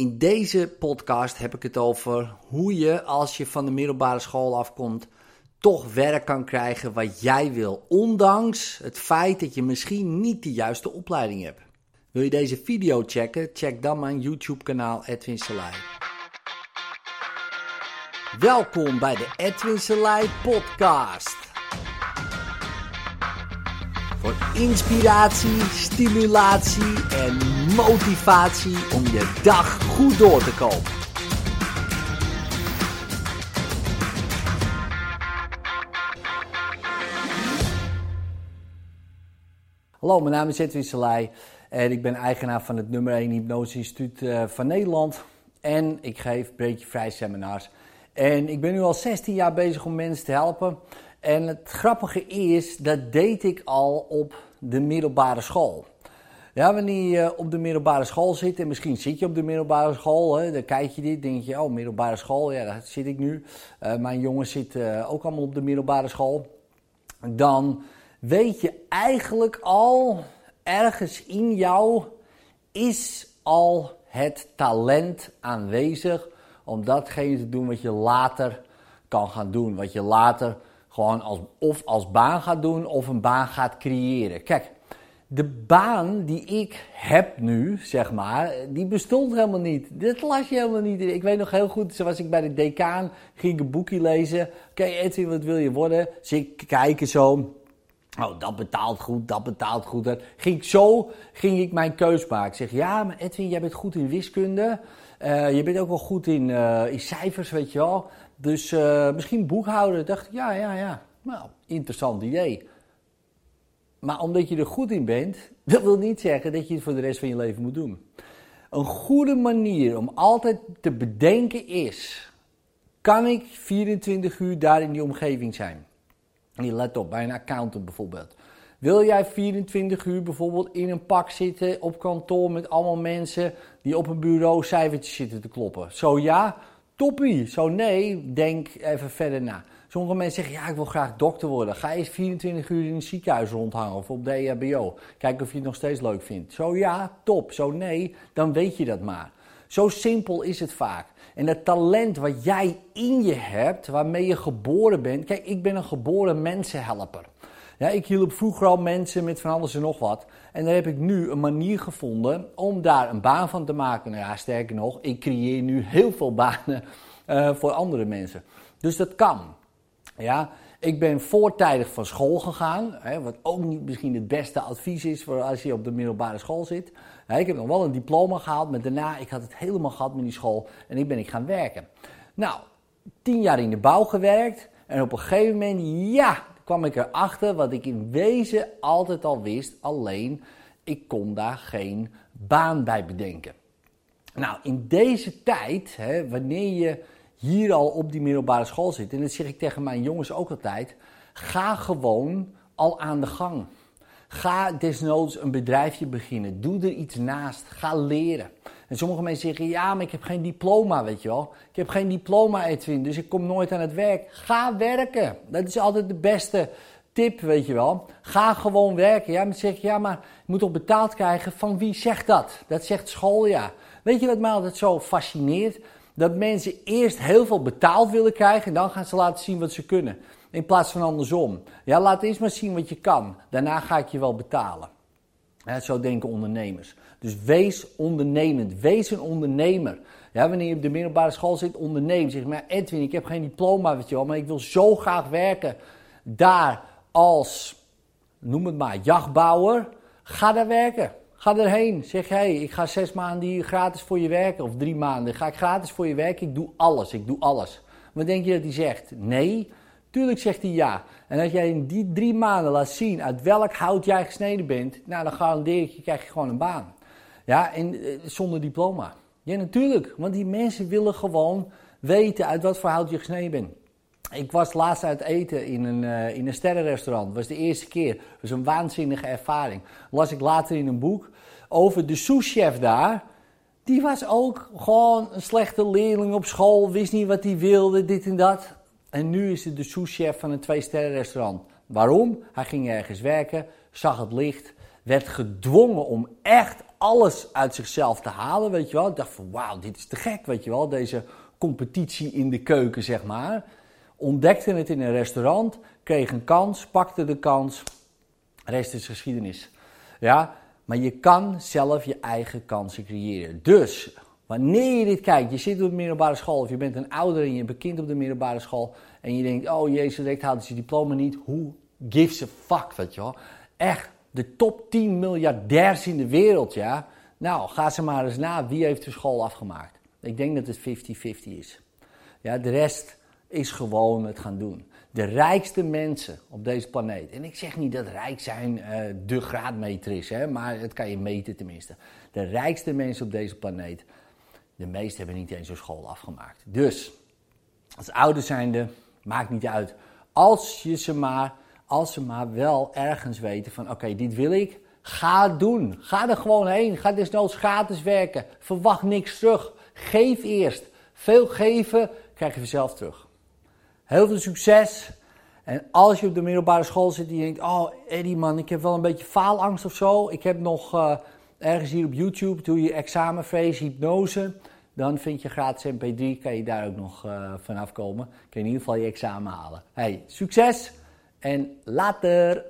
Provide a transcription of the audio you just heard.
In deze podcast heb ik het over hoe je als je van de middelbare school afkomt toch werk kan krijgen wat jij wil, ondanks het feit dat je misschien niet de juiste opleiding hebt. Wil je deze video checken? Check dan mijn YouTube kanaal Edwin Selei. Welkom bij de Edwin Selei podcast. Voor inspiratie, stimulatie en motivatie om je dag goed door te komen. Hallo, mijn naam is Edwin en ik ben eigenaar van het nummer 1 Hypnose Instituut eh, van Nederland. En ik geef beetje vrij seminars. En ik ben nu al 16 jaar bezig om mensen te helpen. En het grappige is, dat deed ik al op de middelbare school. Ja, wanneer je op de middelbare school zit, en misschien zit je op de middelbare school, hè, dan kijk je dit, denk je, oh, middelbare school, ja, daar zit ik nu. Uh, mijn jongens zitten ook allemaal op de middelbare school. Dan weet je eigenlijk al, ergens in jou is al het talent aanwezig om datgene te doen wat je later kan gaan doen. Wat je later als, of als baan gaat doen of een baan gaat creëren. Kijk, de baan die ik heb nu, zeg maar, die bestond helemaal niet. Dit las je helemaal niet. Ik weet nog heel goed, zoals ik bij de decaan ging een boekje lezen. Oké, okay, Edwin, wat wil je worden? Dus ik kijken zo. Oh, dat betaalt goed, dat betaalt goed. Ging ik zo, ging ik mijn keus maken. Ik zeg, ja, maar Edwin, jij bent goed in wiskunde. Uh, je bent ook wel goed in, uh, in cijfers, weet je wel. Dus uh, misschien boekhouden. Dacht ik, ja, ja, ja. Nou, interessant idee. Maar omdat je er goed in bent, dat wil niet zeggen dat je het voor de rest van je leven moet doen. Een goede manier om altijd te bedenken is: kan ik 24 uur daar in die omgeving zijn? En let op, bij een accountant bijvoorbeeld. Wil jij 24 uur bijvoorbeeld in een pak zitten op kantoor met allemaal mensen die op een bureau cijfertjes zitten te kloppen? Zo ja, toppie. Zo nee, denk even verder na. Sommige mensen zeggen, ja, ik wil graag dokter worden. Ga eens 24 uur in een ziekenhuis rondhangen of op de EHBO. Kijk of je het nog steeds leuk vindt. Zo ja, top. Zo nee, dan weet je dat maar. Zo simpel is het vaak. En het talent wat jij in je hebt, waarmee je geboren bent. Kijk, ik ben een geboren mensenhelper. Ja, ik hielp vroeger al mensen met van alles en nog wat. En daar heb ik nu een manier gevonden om daar een baan van te maken. Nou ja, sterker nog, ik creëer nu heel veel banen uh, voor andere mensen. Dus dat kan. Ja, ik ben voortijdig van school gegaan, hè, wat ook niet misschien het beste advies is voor als je op de middelbare school zit. ik heb nog wel een diploma gehaald, maar daarna ik had het helemaal gehad met die school en ik ben ik gaan werken. Nou, tien jaar in de bouw gewerkt en op een gegeven moment, ja, kwam ik erachter wat ik in wezen altijd al wist, alleen ik kon daar geen baan bij bedenken. Nou, in deze tijd, hè, wanneer je hier al op die middelbare school zit, en dat zeg ik tegen mijn jongens ook altijd, ga gewoon al aan de gang. Ga desnoods een bedrijfje beginnen. Doe er iets naast. Ga leren. En sommige mensen zeggen: Ja, maar ik heb geen diploma, weet je wel. Ik heb geen diploma, Edwin, dus ik kom nooit aan het werk. Ga werken. Dat is altijd de beste tip, weet je wel. Ga gewoon werken. Ja, maar zeg Ja, maar je moet toch betaald krijgen? Van wie zegt dat? Dat zegt school, ja. Weet je wat mij altijd zo fascineert? Dat mensen eerst heel veel betaald willen krijgen en dan gaan ze laten zien wat ze kunnen. In plaats van andersom. Ja, laat eerst maar zien wat je kan. Daarna ga ik je wel betalen. zo denken ondernemers. Dus wees ondernemend. Wees een ondernemer. Ja, wanneer je op de middelbare school zit, onderneem. Zeg maar, Edwin, ik heb geen diploma, weet je wel, maar ik wil zo graag werken daar als, noem het maar, jachtbouwer. Ga daar werken. Ga erheen. Zeg, hé, hey, ik ga zes maanden hier gratis voor je werken. Of drie maanden. Ga ik gratis voor je werken? Ik doe alles. Ik doe alles. Wat denk je dat hij zegt? Nee. Tuurlijk zegt hij ja. En als jij in die drie maanden laat zien uit welk hout jij gesneden bent, nou dan garandeer ik je, krijg je gewoon een baan. Ja, en eh, zonder diploma. Ja, natuurlijk. Want die mensen willen gewoon weten uit wat voor hout je gesneden bent. Ik was laatst uit eten in een, uh, in een sterrenrestaurant. Dat was de eerste keer. Dat was een waanzinnige ervaring. Las ik later in een boek over de souschef daar. Die was ook gewoon een slechte leerling op school. Wist niet wat hij wilde, dit en dat. En nu is hij de souschef van een twee-sterren-restaurant. Waarom? Hij ging ergens werken, zag het licht, werd gedwongen om echt alles uit zichzelf te halen, weet je wel. Ik dacht van, wauw, dit is te gek, weet je wel. Deze competitie in de keuken, zeg maar. Ontdekte het in een restaurant, kreeg een kans, pakte de kans. Rest is geschiedenis. Ja, maar je kan zelf je eigen kansen creëren. Dus, wanneer je dit kijkt, je zit op de middelbare school of je bent een ouder en je bent kind op de middelbare school en je denkt, oh jezus, direct haalt je diploma niet. Hoe gives a fuck, weet je wel. Echt, de top 10 miljardairs in de wereld, ja. Nou, ga ze maar eens na. Wie heeft de school afgemaakt? Ik denk dat het 50-50 is. Ja, de rest is gewoon het gaan doen. De rijkste mensen op deze planeet. En ik zeg niet dat rijk zijn uh, de graadmeter is, hè, maar het kan je meten tenminste. De rijkste mensen op deze planeet, de meeste hebben niet eens een school afgemaakt. Dus, als ouder zijnde, maakt niet uit. Als je ze maar als ze maar wel ergens weten van oké, dit wil ik, ga doen. Ga er gewoon heen. Ga desnoods gratis werken. Verwacht niks terug. Geef eerst. Veel geven krijg je vanzelf terug. Heel veel succes. En als je op de middelbare school zit en je denkt, oh Eddie man, ik heb wel een beetje faalangst of zo. Ik heb nog uh, ergens hier op YouTube, doe je examenfeest, hypnose. Dan vind je gratis MP3, kan je daar ook nog uh, vanaf komen. Kun je in ieder geval je examen halen. Hey, succes! en later.